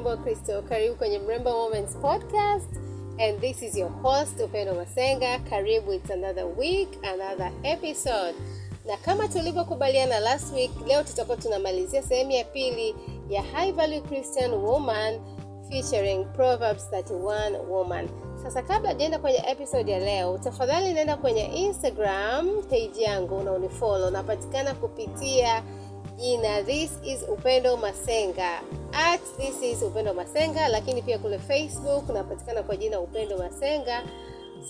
mrembo Crystal. Karibu kwenye Mrembo Moments podcast and this is your host Upendo Masenga. Karibu, it's another week, another episode. Na kama tulivyokubaliana last week, leo tutakuwa tunamalizia sehemu ya pili ya High Value Christian Woman featuring Proverbs 31 Woman. Sasa kabla jaenda kwenye episode ya leo, tafadhali nenda kwenye Instagram page yangu na unifollow. Napatikana kupitia jina this is Upendo Masenga at this is Upendo Masenga, lakini pia kule Facebook unapatikana kwa jina Upendo Masenga.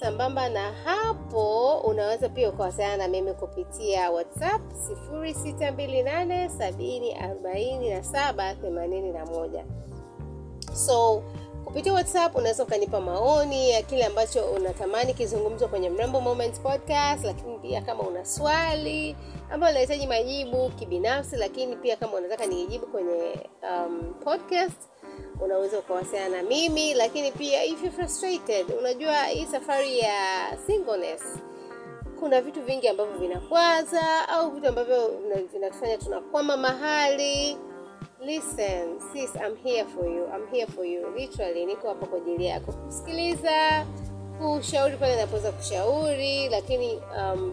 Sambamba na hapo, unaweza pia ukawasiliana na mimi kupitia WhatsApp 0628704781. So kupitia WhatsApp unaweza ukanipa maoni ya kile ambacho unatamani kizungumzwa kwenye Mrembo Moments podcast, lakini pia kama una swali ambayo unahitaji majibu kibinafsi, lakini pia kama unataka nijibu kwenye um, podcast unaweza ukawasiliana na mimi. Lakini pia if you're frustrated, unajua hii safari ya singleness kuna vitu vingi ambavyo vinakwaza au vitu ambavyo vinatufanya tunakwama mahali Listen, sis, I'm here for you. I'm here for you. Literally, niko hapa kwa ajili yako kusikiliza, kushauri pale napoweza kushauri, lakini um,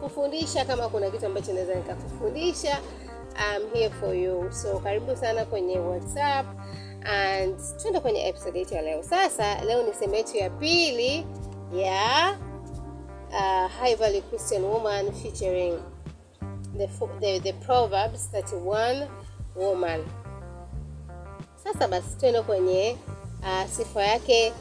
kufundisha kama kuna kitu ambacho naweza nikakufundisha. I'm here for you. So karibu sana kwenye WhatsApp and tuende kwenye episode yetu ya leo. Sasa leo ni sehemu yetu ya pili ya uh, High Value Christian Woman featuring the, the, the Proverbs 31 woman. Sasa basi tuende kwenye uh, sifa yake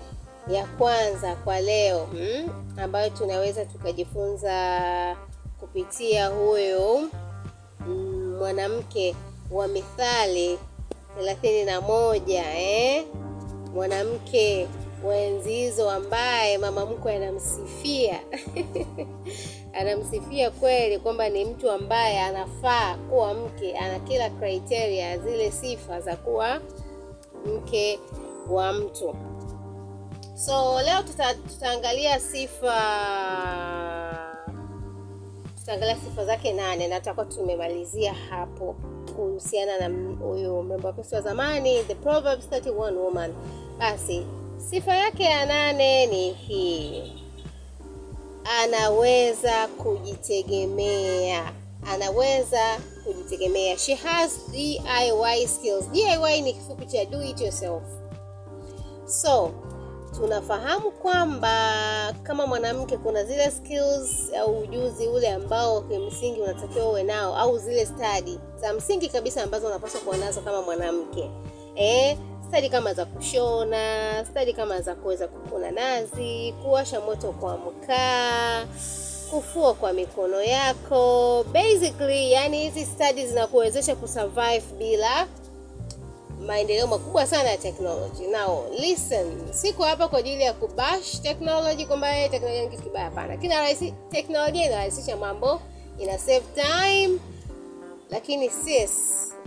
ya kwanza kwa leo hmm, ambayo tunaweza tukajifunza kupitia huyo mm, mwanamke wa Mithali thelathini na moja eh? mwanamke wa enzi hizo ambaye mama mkwe anamsifia anamsifia kweli kwamba ni mtu ambaye anafaa kuwa mke, ana kila criteria, zile sifa za kuwa mke wa mtu. So leo tuta, tutaangalia sifa tutaangalia sifa zake nane na tutakuwa tumemalizia hapo kuhusiana na huyu mrembo wa zamani, the Proverbs 31 woman. Basi sifa yake ya nane ni hii anaweza kujitegemea. Anaweza kujitegemea. She has DIY skills. DIY ni kifupi cha do it yourself. So tunafahamu kwamba kama mwanamke kuna zile skills au ujuzi ule ambao kimsingi unatakiwa uwe nao au zile stadi za msingi kabisa ambazo unapaswa kuwa nazo kama mwanamke. Eh, stadi kama za kushona, stadi kama za kuweza kukuna nazi, kuwasha moto kwa mkaa, kufua kwa mikono yako. Basically, yani hizi stadi zinakuwezesha kusurvive bila maendeleo makubwa sana ya technology. Now listen, siko hapa kwa ajili ya kubash technology kwamba teknolojia ni kitu kibaya. Hapana, kina rahisi, teknolojia inarahisisha mambo, ina save time, lakini sis,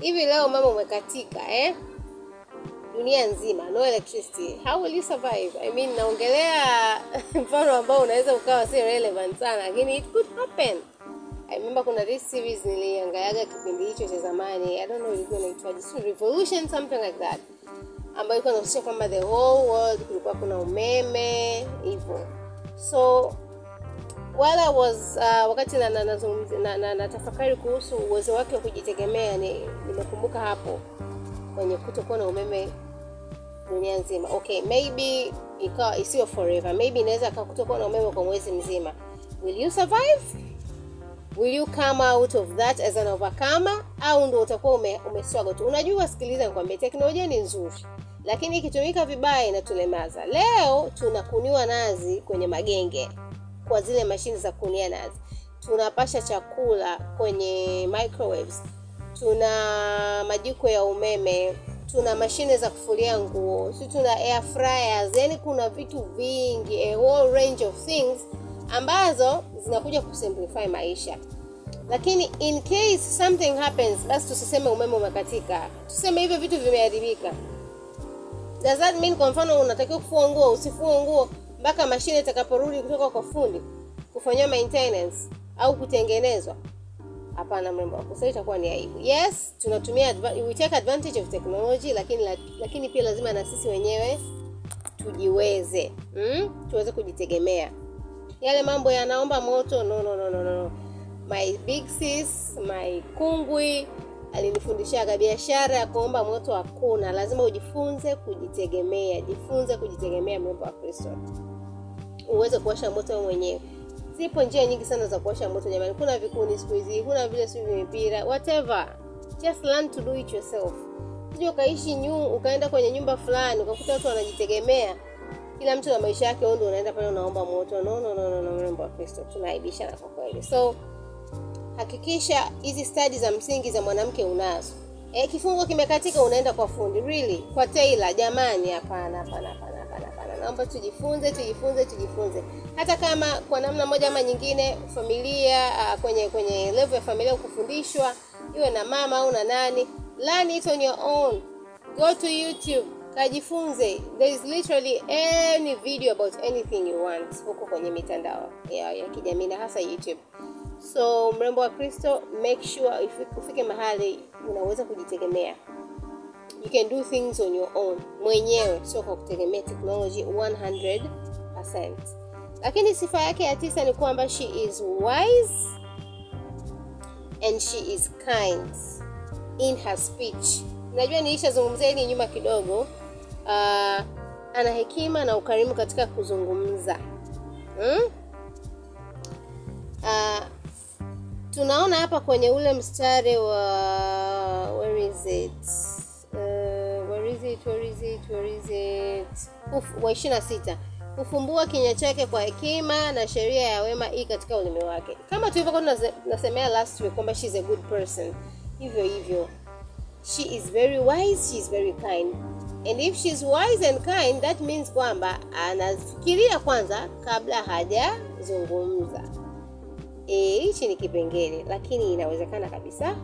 hivi leo mama umekatika eh? Dunia nzima no electricity. How will you survive? I mean naongelea mfano ambao unaweza ukawa si relevant sana lakini it could happen. I kuna this series niliangaliaga kipindi hicho cha zamani i don't know ilikuwa inaitwaje so revolution something like that ambayo ilikuwa inahusisha kwamba the whole world kulikuwa kuna umeme hivyo. So while I was uh, wakati na, na, na, na, na, na tafakari kuhusu uwezo wake wa kujitegemea nimekumbuka hapo kwenye kutokuwa na umeme dunia nzima. Okay maybe ikawa isiyo forever. Maybe inaweza kutokuwa na umeme kwa mwezi mzima. Will you survive? Will you come out of that as an overcomer? Au ndo utakuwa ume, umestruggle tu? Unajua sikiliza nikwambia teknolojia ni nzuri lakini ikitumika vibaya inatulemaza. Leo tunakuniwa nazi kwenye magenge kwa zile mashine za kunia nazi. Tunapasha chakula kwenye microwaves. Tuna majiko ya umeme tuna mashine za kufulia nguo. Si tuna air fryers. Yani kuna vitu vingi a whole range of things ambazo zinakuja kusimplify maisha. Lakini in case something happens basi tusiseme umeme umekatika. Tuseme hivyo vitu vimeharibika. Does that mean kwa mfano unatakiwa kufua nguo usifue nguo mpaka mashine itakaporudi kutoka kwa fundi kufanyiwa maintenance au kutengenezwa hapana mrembo wako sasa itakuwa ni aibu. Yes tunatumia we take advantage of technology lakini lakini pia lazima na sisi wenyewe tujiweze mm? tuweze kujitegemea. Yale mambo yanaomba moto no, no, no, no, no. my big sis my kungwi alinifundishaga biashara ya kuomba moto hakuna. Lazima ujifunze kujitegemea jifunze kujitegemea mrembo wa kristo. Uweze kuwasha moto mwenyewe zipo njia nyingi sana za kuosha moto jamani. Kuna vikuni siku hizi kuna vile sivi mipira whatever. Just learn to do it yourself. Sije ukaishi nyu ukaenda kwenye nyumba fulani ukakuta watu wanajitegemea. Kila mtu na maisha yake ndio unaenda pale unaomba moto. No no no no, no mrembo wa kristo tunaaibishana kwa kweli. So hakikisha hizi stadi za msingi za mwanamke unazo. E, kifungo kimekatika unaenda kwa fundi. Really? Kwa tailor. Jamani hapana hapana hapana naomba tujifunze tujifunze tujifunze. Hata kama kwa namna moja ama nyingine familia uh, kwenye kwenye level ya familia kufundishwa iwe na mama au na nani learn it on your own. Go to youtube kajifunze. There is literally any video about anything you want huko kwenye mitandao ya, ya kijamii na hasa youtube. So mrembo wa kristo make sure ufike mahali unaweza kujitegemea you can do things on your own. Mwenyewe sio kwa kutegemea technology 100% lakini sifa yake ya tisa ni kwamba she is wise and she is kind in her speech. Najua nilishazungumzia hili nyuma kidogo. Uh, ana hekima na ukarimu katika kuzungumza. Hmm? uh, tunaona hapa kwenye ule mstari wa where is it it where is it where is it Uf, wa ishirini na sita. Kufumbua kinywa chake kwa hekima na sheria ya wema hii katika ulimi wake. Kama tulivyokuwa tunase- tunasemea last week kwamba she is a good person. Hivyo hivyo. She is very wise she is very kind. And if she is wise and kind that means kwamba anafikiria kwanza kabla hajazungumza. Hichi hichi ni kipengele lakini inawezekana kabisa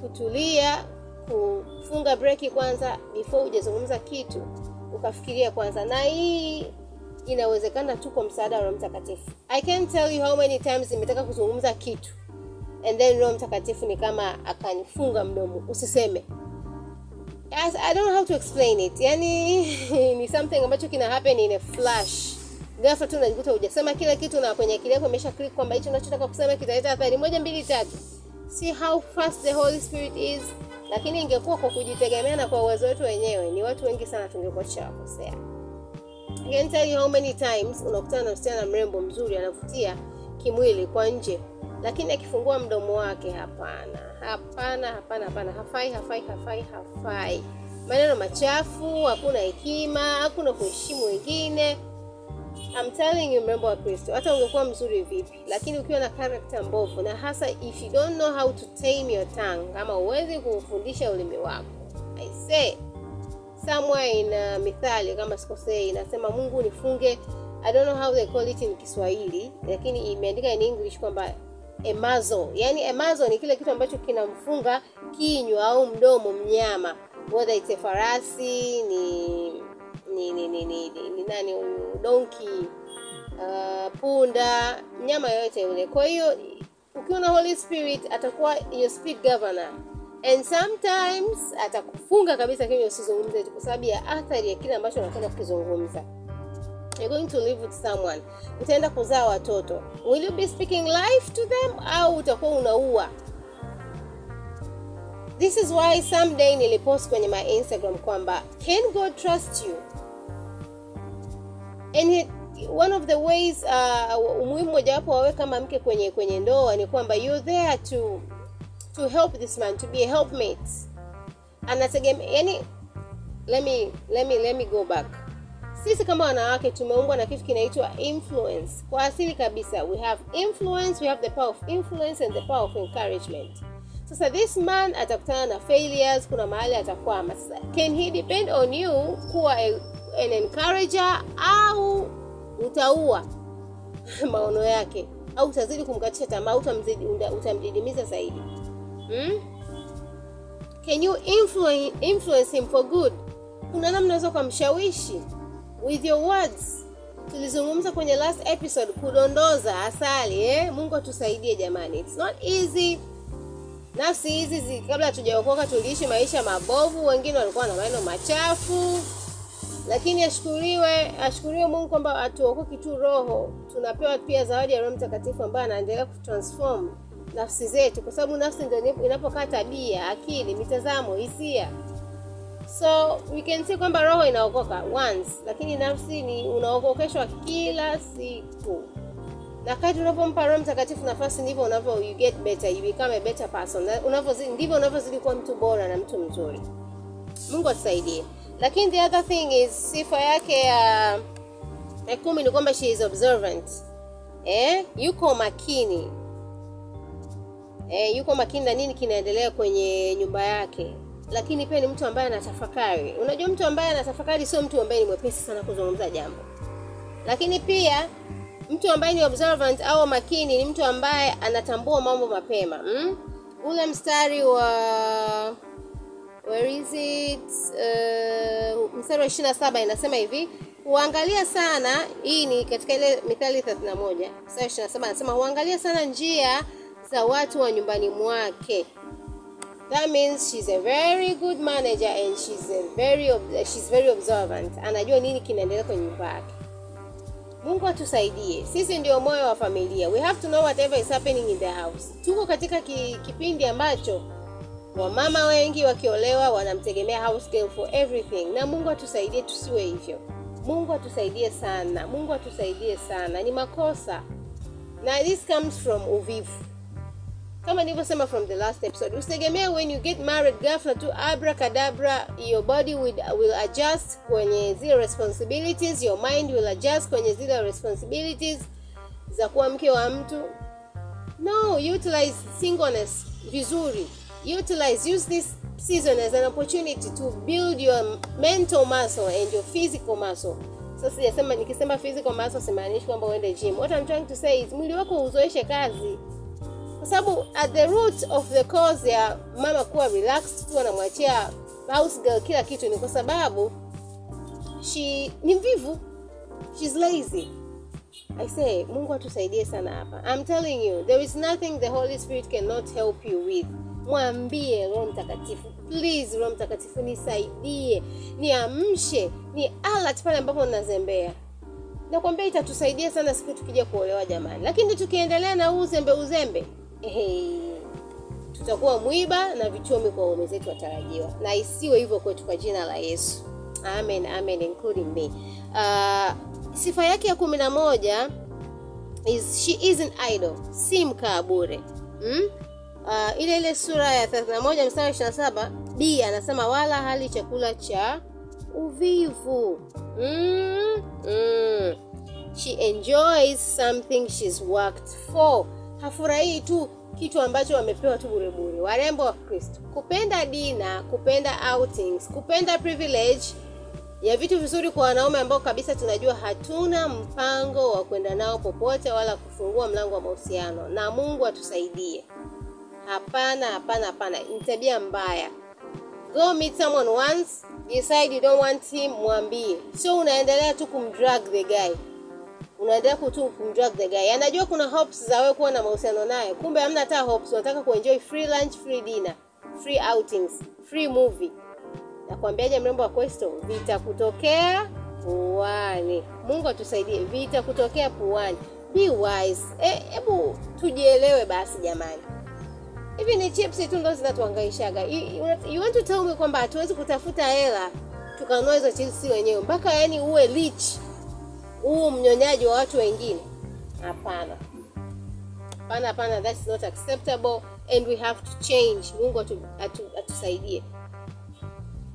kutulia kufunga breki kwanza before hujazungumza kitu ukafikiria kwanza na hii inawezekana tu kwa msaada wa roho mtakatifu i can't tell you how many times nimetaka kuzungumza kitu and then roho mtakatifu ni kama akanifunga mdomo usiseme As, I don't know how to explain it. Yani ni something ambacho kina happen in a flash. Ghafla tu unajikuta hujasema kila kitu na kwenye akili yako imesha click kwamba hicho unachotaka kusema kitaleta athari moja mbili tatu. See how fast the Holy Spirit is. Lakini ingekuwa kwa kujitegemea na kwa uwezo wetu wenyewe, ni watu wengi sana tungekuwa tushawakosea. I can tell you how many times unakutana na msichana mrembo mzuri anavutia kimwili kwa nje, lakini akifungua mdomo wake, hapana, hapana, hapana, hapana, hafai, hafai, hafai, hafai. Maneno machafu, hakuna hekima, hakuna kuheshimu wengine. I'm telling you, mrembo wa Kristo, hata ungekuwa mzuri vipi, lakini ukiwa na karakta mbovu, na hasa if you don't know how to tame your tongue, kama uwezi kuufundisha ulimi wako, I say somewhere in uh, mithali kama sikosei inasema mungu nifunge i don't know how they call it in kiswahili lakini imeandika in english kwamba emazo yani emazo ni kile kitu ambacho kinamfunga kinywa au mdomo mnyama. Whether it's a farasi ni ni ni ni, ni, ni, ni nani huyu? Donki uh, punda mnyama yoyote yule. Kwa hiyo ukiwa na holy spirit atakuwa your spirit governor. And sometimes atakufunga kabisa kinywa usizungumze kwa sababu ya athari ya kile ambacho unataka kukizungumza. You're going to live with someone. Utaenda kuzaa watoto. Will you be speaking life to them au utakuwa unaua? This is why someday nilipost kwenye my instagram kwamba can god trust you and one of the ways uh, umuhimu mojawapo wawe kama mke kwenye kwenye ndoa ni kwamba you there to to help this man to be a helpmate. Anategemea yani let me let me let me go back. Sisi kama wanawake tumeumbwa na kitu kinaitwa influence. Kwa asili kabisa we have influence we have the power of influence and the power of encouragement. Sasa this man atakutana na failures kuna mahali atakwama. Sasa can he depend on you kuwa an encourager au utaua maono yake au utazidi kumkatisha tamaa utamzidi utamdidimiza zaidi. Hmm? can you influence, influence him for good? Kuna namna unaweza kumshawishi with your words. Tulizungumza kwenye last episode kudondoza asali eh? mungu atusaidie jamani. It's not easy. Nafsi hizi kabla hatujaokoka tuliishi maisha mabovu, wengine walikuwa na maneno machafu, lakini ashukuriwe, ashukuriwe Mungu kwamba atuokoki tu roho, tunapewa pia zawadi ya Roho Mtakatifu ambaye anaendelea kutransform nafsi zetu, kwa sababu nafsi ndio inapokaa tabia, akili, mitazamo, hisia. So we can see kwamba roho inaokoka once, lakini nafsi ni unaokokeshwa kila siku na kadri unavyompa Roho Mtakatifu nafasi ndivyo unavyo you get better, you become a better person. Unavyozidi ndivyo unavyozidi kuwa mtu bora na mtu mzuri. Mungu atusaidie. Lakini the other thing is sifa yake ya ya kumi ni kwamba she is observant. Eh, yuko makini. Eh, yuko makini na nini kinaendelea kwenye nyumba yake. Lakini pia ni mtu ambaye anatafakari. Unajua mtu ambaye anatafakari sio mtu ambaye ni mwepesi sana kuzungumza jambo. Lakini pia mtu ambaye ni observant au makini ni mtu ambaye anatambua mambo mapema mm? ule mstari wa where is it uh, mstari wa ishirini na saba inasema hivi huangalia sana hii ni katika ile mithali thelathini na moja mstari wa ishirini na saba anasema huangalia sana njia za watu wa nyumbani mwake that means she's a very good manager and she's a very she's very observant anajua nini kinaendelea kwenye nyumba yake Mungu atusaidie. Sisi ndio moyo wa familia. We have to know whatever is happening in the house. Tuko katika ki, kipindi ambacho wamama wengi wakiolewa wanamtegemea house girl for everything, na Mungu atusaidie tusiwe hivyo. Mungu atusaidie sana. Mungu atusaidie sana. Ni makosa, na this comes from uvivu kama nilivyosema from the last episode, usitegemea when you get married ghafla tu abracadabra, your body will, will adjust kwenye zile responsibilities, your mind will adjust kwenye zile responsibilities za kuwa mke wa mtu. No, utilize singleness vizuri, utilize use this season as an opportunity to build your mental muscle and your physical muscle. So sijasema, nikisema physical muscle simaanishi kwamba uende gym. What I'm trying to say is mwili wako uzoeshe kazi kwa sababu at the root of the cause ya mama kuwa relaxed tu anamwachia house girl kila kitu ni kwa sababu she ni mvivu, she's lazy. I say Mungu atusaidie sana hapa. I'm telling you there is nothing the Holy Spirit cannot help you with. Mwambie Roho Mtakatifu, please Roho Mtakatifu nisaidie, niamshe, ni alert pale ambapo nazembea. nakwambia itatusaidia sana siku tukija kuolewa jamani. Lakini tukiendelea na uzembe uzembe Hey, tutakuwa mwiba na vichomi kwa waume zetu watarajiwa, na isiwe hivyo kwetu kwa jina la Yesu, amen, amen, including me. Uh, sifa yake ya kumi na moja is she isn't idle, si mkaa bure hmm? Uh, ile ile sura ya 31 mstari 27 B anasema wala hali chakula cha uvivu mm, mm. She enjoys something she's worked for hafurahii tu kitu ambacho wamepewa tu bure bure. Warembo wa Kristo, kupenda dina, kupenda outings, kupenda privilege ya vitu vizuri kwa wanaume ambao kabisa tunajua hatuna mpango wa kwenda nao popote wala kufungua mlango wa mahusiano, na Mungu atusaidie. Hapana, hapana, hapana, ni tabia mbaya. Go meet someone once, decide you don't want him, mwambie, sio unaendelea tu kumdrag the guy unaendelea tu kumdrag the guy. Anajua kuna hopes za wewe kuwa na mahusiano naye, kumbe hamna hata hopes. Unataka kuenjoy free lunch, free dinner, free outings, free movie. Nakwambiaje, mrembo wa Kristo, vitakutokea puani. Mungu atusaidie, vitakutokea puani. Be wise. Hebu e, tujielewe basi jamani. Hivi ni chips tu ndo zinatuhangaishaga. You, want to tell me kwamba hatuwezi kutafuta hela tukanunua hizo chips wenyewe mpaka yani uwe rich huu mnyonyaji wa watu wengine? Hapana, hapana, hapana, that's not acceptable and we have to change. Mungu atu, atu, atusaidie.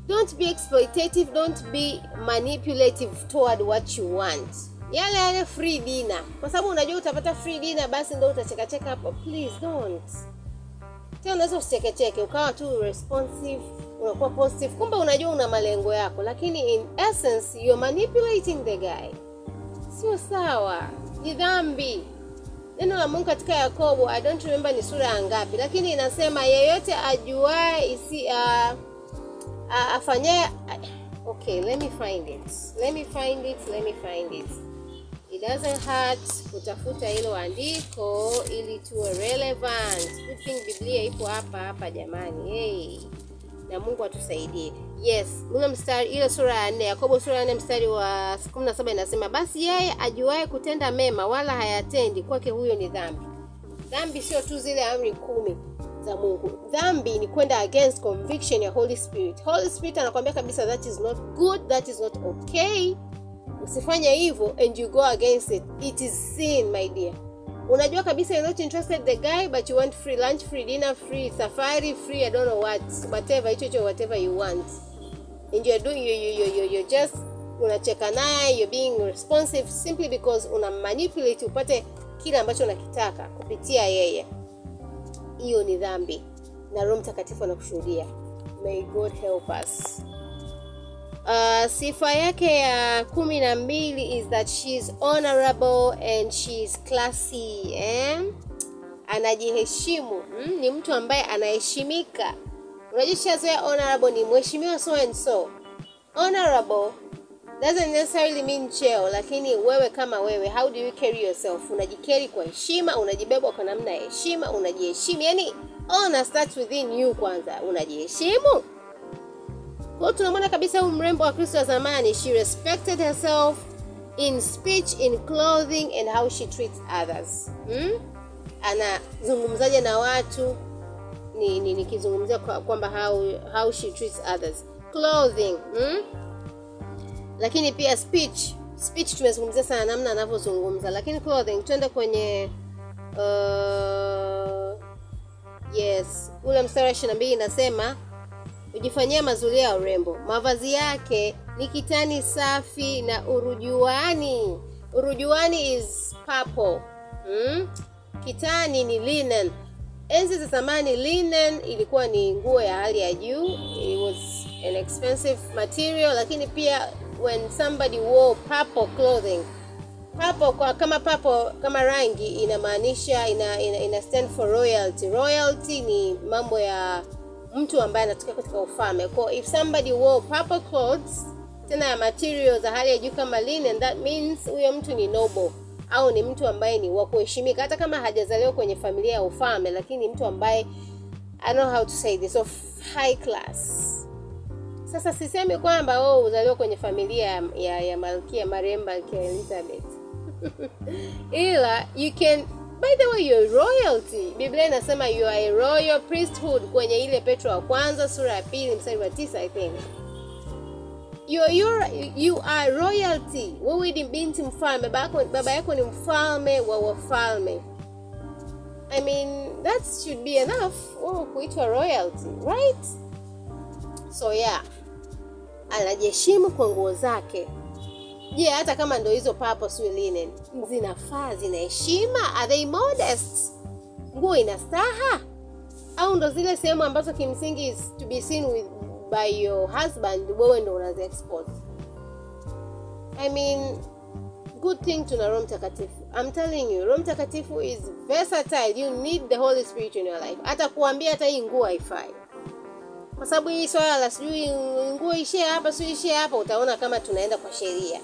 Don't be exploitative, don't be manipulative toward what you want. Yale yale free dinner, kwa sababu unajua utapata free dinner, basi ndo utachekacheka hapo. Please don't. Tena unaweza usichekecheke ukawa tu responsive, unakuwa positive, kumbe unajua una malengo yako, lakini in essence you're manipulating the guy. Sio sawa, ni dhambi. Neno la Mungu katika Yakobo, I don't remember ni sura ya ngapi, lakini inasema yeyote ajuae isi uh, uh, afanyaye okay, let me find it, let me find it, let me find it. It doesn't hurt kutafuta hilo andiko ili tuwe relevant. Good thing Biblia ipo hapa hapa jamani, hey. Na Mungu atusaidie. Yes, ule mstari ile sura ya nne, Yakobo sura ya 4 mstari wa kumi na saba inasema basi yeye ajuaye kutenda mema wala hayatendi, kwake huyo ni dhambi. Dhambi sio tu zile amri kumi za Mungu. Dhambi ni kwenda against conviction ya Holy Spirit. Holy Spirit anakuambia kabisa that is not good, that is not okay. Usifanye hivyo and you go against it. It is sin my dear. Unajua kabisa you're not interested the guy but you want free lunch, free dinner, free safari, free I don't know what, whatever hicho hicho whatever you want. And you're doing you you you you just unacheka naye, you're being responsive simply because una manipulate upate kile ambacho unakitaka kupitia yeye hiyo ni dhambi na roho mtakatifu anakushuhudia may god help us uh, sifa yake ya kumi na mbili is that she is honorable and she is classy eh? anajiheshimu. Mm? ni mtu ambaye anaheshimika. Unajua shazoea honorable ni mheshimiwa so and so. Honorable doesn't necessarily mean cheo lakini wewe kama wewe how do you carry yourself? Unajikeri kwa heshima unajibeba kwa namna ya heshima unajiheshimu. Yani honor starts within you kwanza. Unajiheshimu kwao tunamwona kabisa huyu mrembo wa kristo wa zamani she respected herself in speech in clothing and how she treats others. Hmm? anazungumzaje na watu? Ni ni nikizungumzia kwa- kwamba how, how she treats others. Clothing hmm? lakini pia speech. Speech tumezungumzia sana namna anavyozungumza. Lakini clothing twende kwenye uh, yes ule mstari wa ishiri na mbili inasema hujifanyia mazulia ya urembo. Mavazi yake ni kitani safi na urujuani. Urujuani is purple. Hmm? kitani ni linen. Enzi za zamani linen ilikuwa ni nguo ya hali ya juu. It was an expensive material lakini pia when somebody wore purple clothing. Purple kwa kama purple kama rangi inamaanisha ina, ina, ina stand for royalty. Royalty ni mambo ya mtu ambaye anatoka katika ufalme. Kwa if somebody wore purple clothes tena ya material za hali ya juu kama linen that means huyo mtu ni noble. Au ni mtu ambaye ni wa kuheshimika. Hata kama hajazaliwa kwenye familia ya ufalme lakini ni mtu ambaye I know how to say this of high class. Sasa sisemi kwamba oh, uzaliwa kwenye familia ya, ya malkia marehemu malkia Elizabeth. Ila you can by the way you're royalty. Biblia inasema you are a royal priesthood kwenye ile petro wa kwanza sura ya pili mstari wa tisa i think. You, you're, you are royalty. Wewe ni binti mfalme. Baba baba yako ni mfalme wa wafalme. I mean that should be enough. Wewe kuitwa royalty right? So yeah. Anajiheshimu kwa nguo zake je hata kama ndo hizo papo sio linen zinafaa zina heshima. Are they modest? Nguo ina staha au ndo zile sehemu ambazo kimsingi is to be seen with by your husband wewe ndo unazi export. i mean good thing tuna roho mtakatifu. I'm telling you roho mtakatifu is versatile. You need the holy spirit in your life. Hata kuambia hata hii nguo haifai. Kwa sababu hii swala la sijui nguo ishie hapa sio ishie hapa utaona kama tunaenda kwa sheria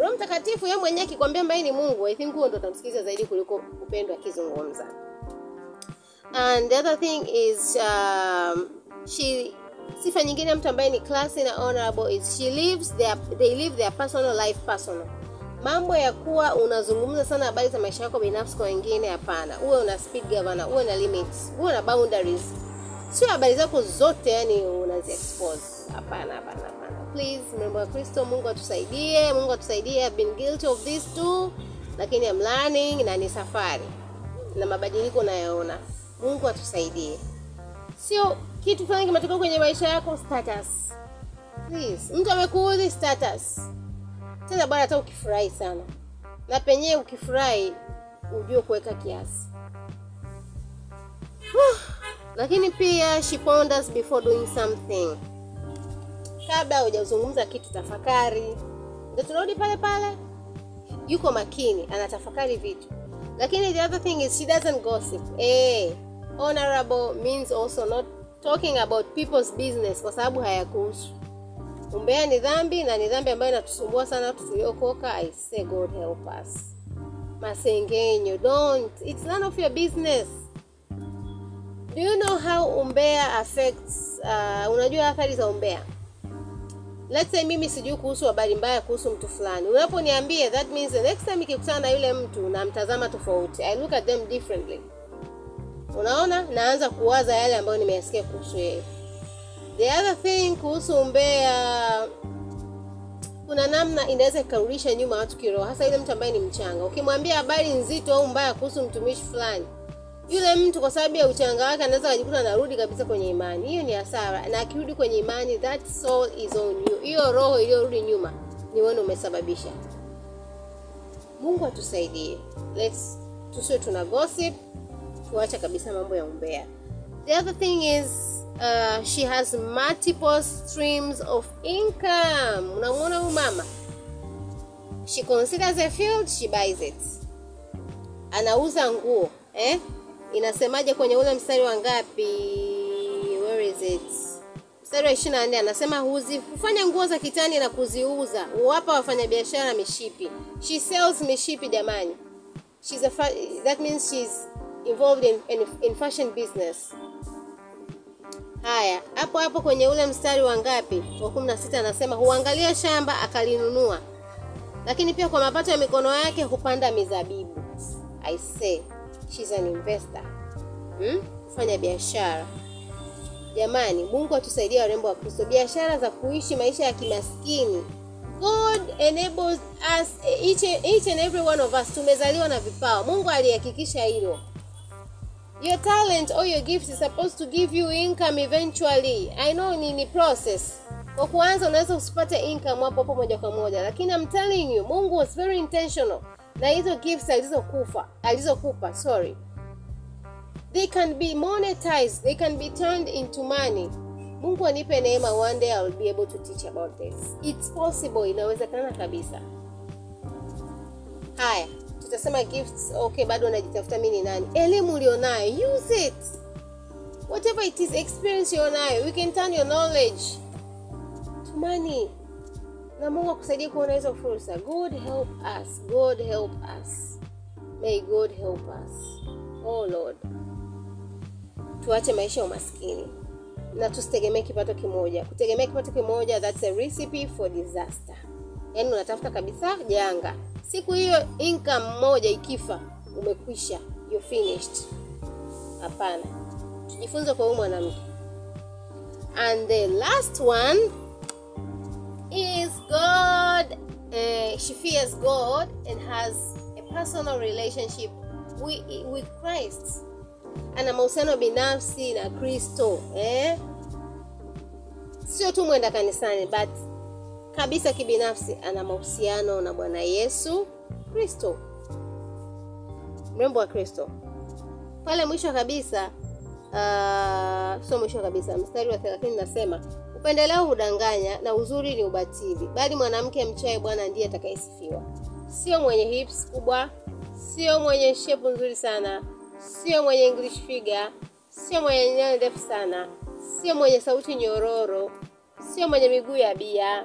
roho mtakatifu yeye mwenyewe akikwambia mbaye ni mungu i think huo ndo utamsikiza zaidi kuliko upendo akizungumza. And the other thing is um, she sifa nyingine mtu ambaye ni classy na honorable is she lives their, they live their personal life personal. Mambo ya kuwa unazungumza sana habari za maisha yako binafsi kwa wengine hapana. Uwe una speed governor uwe na limits uwe na boundaries. Sio habari zako zote yani unazi expose. Hapana hapana please mrembo wa kristo mungu atusaidie mungu atusaidie I've been guilty of this too lakini I'm learning na ni safari na mabadiliko nayaona mungu atusaidie. Sio kitu fulani kimetokea kwenye maisha yako status. Please mtu amekuudhi status. Tena bwana hata ukifurahi sana. Na penyewe ukifurahi ujue kuweka kiasi. Lakini pia she ponders before doing something kabla hujazungumza kitu tafakari. Ndio tunarudi pale pale. Yuko makini anatafakari vitu. Lakini the other thing is she doesn't gossip. Eh honorable means also not talking about people's business kwa sababu hayakuhusu. Umbea ni dhambi na ni dhambi ambayo inatusumbua sana watu tuliokoka. I say god help us. Masengenyo don't. It's none of your business. Do you know how umbea affects uh, unajua athari za umbea let's say mimi sijui kuhusu habari mbaya kuhusu mtu fulani. Unaponiambia that means the next time ikikutana na yule mtu namtazama tofauti. I look at them differently. Unaona? Naanza kuwaza yale ambayo nimeyasikia kuhusu yeye. The other thing kuhusu umbea kuna namna inaweza ikarudisha nyuma watu kiroho hasa yule mtu ambaye ni mchanga. Ukimwambia habari nzito au mbaya kuhusu mtumishi fulani yule mtu kwa sababu ya uchanga wake anaweza kajikuta anarudi kabisa kwenye imani. Hiyo ni hasara. Na akirudi kwenye imani that soul is on you. Hiyo roho iliyorudi nyuma ni wewe umesababisha. Mungu atusaidie. Let's tusiwe tuna gossip tuacha kabisa mambo ya umbea. The other thing is uh, she has multiple streams of income. Unamwona huyu mama? She considers a field she buys it. Anauza nguo eh? Inasemaje kwenye ule mstari wa ngapi? Where is it? Mstari wa ishiri na nne anasema huzifanya nguo za kitani na kuziuza. Huwapa wafanyabiashara mishipi. She sells mishipi jamani. She's a that means she's involved in, in, in fashion business. Haya hapo hapo kwenye ule mstari wa ngapi? Wa kumi na sita anasema huangalia shamba akalinunua. Lakini pia kwa mapato ya mikono yake hupanda mizabibu. I say she's an investor. Hmm? fanya biashara. Jamani mungu atusaidie warembo wa kristo. Biashara za kuishi maisha ya kimaskini. God enables us each, each and every one of us tumezaliwa na vipawa. Mungu alihakikisha hilo. Your talent or your gift is supposed to give you income eventually. I know ni, ni process. Kwa kuanza unaweza usipate income hapo hapo moja kwa moja. Lakini I'm telling you mungu was very intentional na hizo gifts alizokufa alizokupa sorry. They can be monetized they can be turned into money. Mungu anipe neema one day I'll be able to teach about this. It's possible inawezekana kabisa. Haya tutasema gifts okay bado unajitafuta mi ni nani? Elimu ulionayo use it. Whatever it is experience ulionayo we can turn your knowledge to money na mungu akusaidie kuona hizo fursa. God help us. God help us. May god help us. Oh lord. Tuache maisha ya umaskini. Na tusitegemee kipato kimoja. Kutegemea kipato kimoja that's a recipe for disaster. Yaani unatafuta kabisa janga. Siku hiyo income moja ikifa umekwisha. You finished. Hapana. Tujifunze kwa huyu mwanamke. And the last one is god uh, she fears god and has a personal relationship with, with christ. Ana mahusiano binafsi na kristo eh? sio tu mwenda kanisani but kabisa kibinafsi ana mahusiano na bwana yesu kristo. Mrembo wa kristo. Pale mwisho kabisa uh, sio mwisho kabisa mstari wa thelathini nasema upendeleo hudanganya na uzuri ni ubatili bali mwanamke mchaye bwana ndiye atakayesifiwa. Sio mwenye hips kubwa sio mwenye shepu nzuri sana sio mwenye english figure sio mwenye nywele ndefu sana sio mwenye sauti nyororo sio mwenye miguu ya bia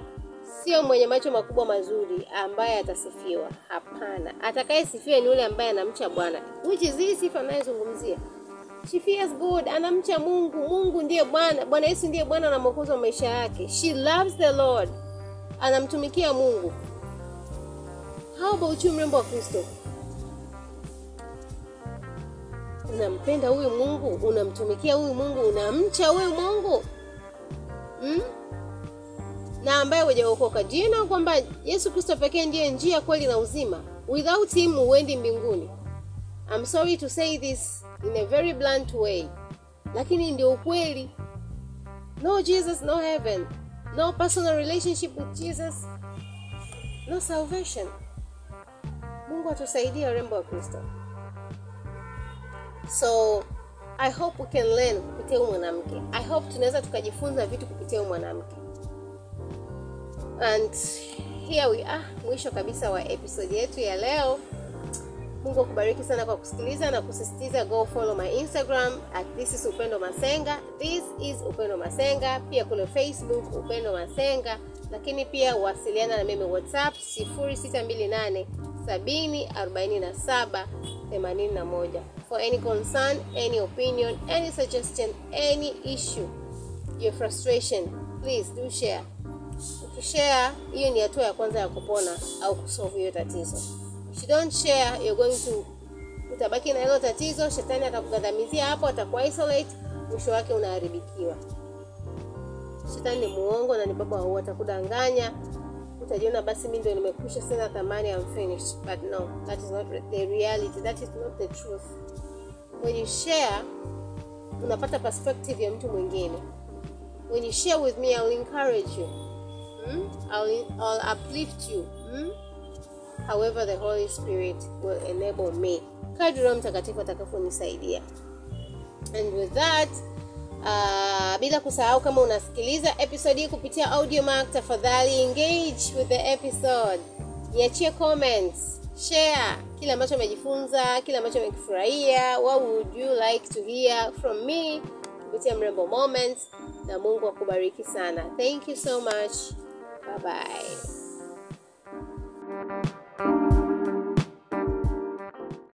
sio mwenye macho makubwa mazuri ambaye atasifiwa hapana. Atakayesifiwa ni yule ambaye anamcha bwana. Which is hii sifa anayezungumzia she fears god anamcha mungu. Mungu ndiye bwana bwana yesu ndiye bwana na mwokozi wa maisha yake. She loves the lord anamtumikia mungu. How about you mrembo wa kristo? Unampenda huyu mungu? Unamtumikia huyu mungu? Unamcha huyu mungu? Hmm? na ambaye hujaokoka. Do you know kwamba yesu kristo pekee ndiye njia kweli na uzima? Without him huendi mbinguni. I'm sorry to say this in a very blunt way. Lakini ndio ukweli. No jesus no heaven. No personal relationship with jesus. No salvation. Mungu atusaidie warembo wa kristo. So i hope we can learn kupitia huyu mwanamke. I hope tunaweza tukajifunza vitu kupitia huyu mwanamke. And here we are mwisho kabisa wa episode yetu ya leo mungu akubariki sana kwa kusikiliza na kusisitiza go follow my instagram at this is upendo masenga this is upendo masenga pia kule facebook upendo masenga lakini pia wasiliana na mimi WhatsApp 0628 7047 81 for any concern, any opinion, any suggestion, any issue, your frustration, please do share. Ukishare, hiyo ni hatua ya kwanza ya kupona au kusolve hiyo tatizo. If you don't share, you're going to utabaki na hilo tatizo, shetani atakugandamizia hapo, ataku isolate, mwisho wake unaharibikiwa. Shetani ni muongo na ni baba wa atakudanganya. Utajiona basi mimi ndio nimekwisha, sina thamani, I'm finished. But no, that is not the reality, that is not the truth. When you share, unapata perspective ya mtu mwingine. When you share with me, I'll encourage you. Hmm? I'll, I'll uplift you. Hmm? However, the Holy Spirit will enable me. Kadri Roho Mtakatifu atakaponisaidia And with that, uh, bila kusahau kama unasikiliza episode hii kupitia Audiomack, tafadhali engage with the episode. Niachie comments, share kile ambacho umejifunza, kile ambacho umekifurahia. What would you like to hear from me kupitia Mrembo Moments, na Mungu akubariki sana. Thank you so much. Bye bye.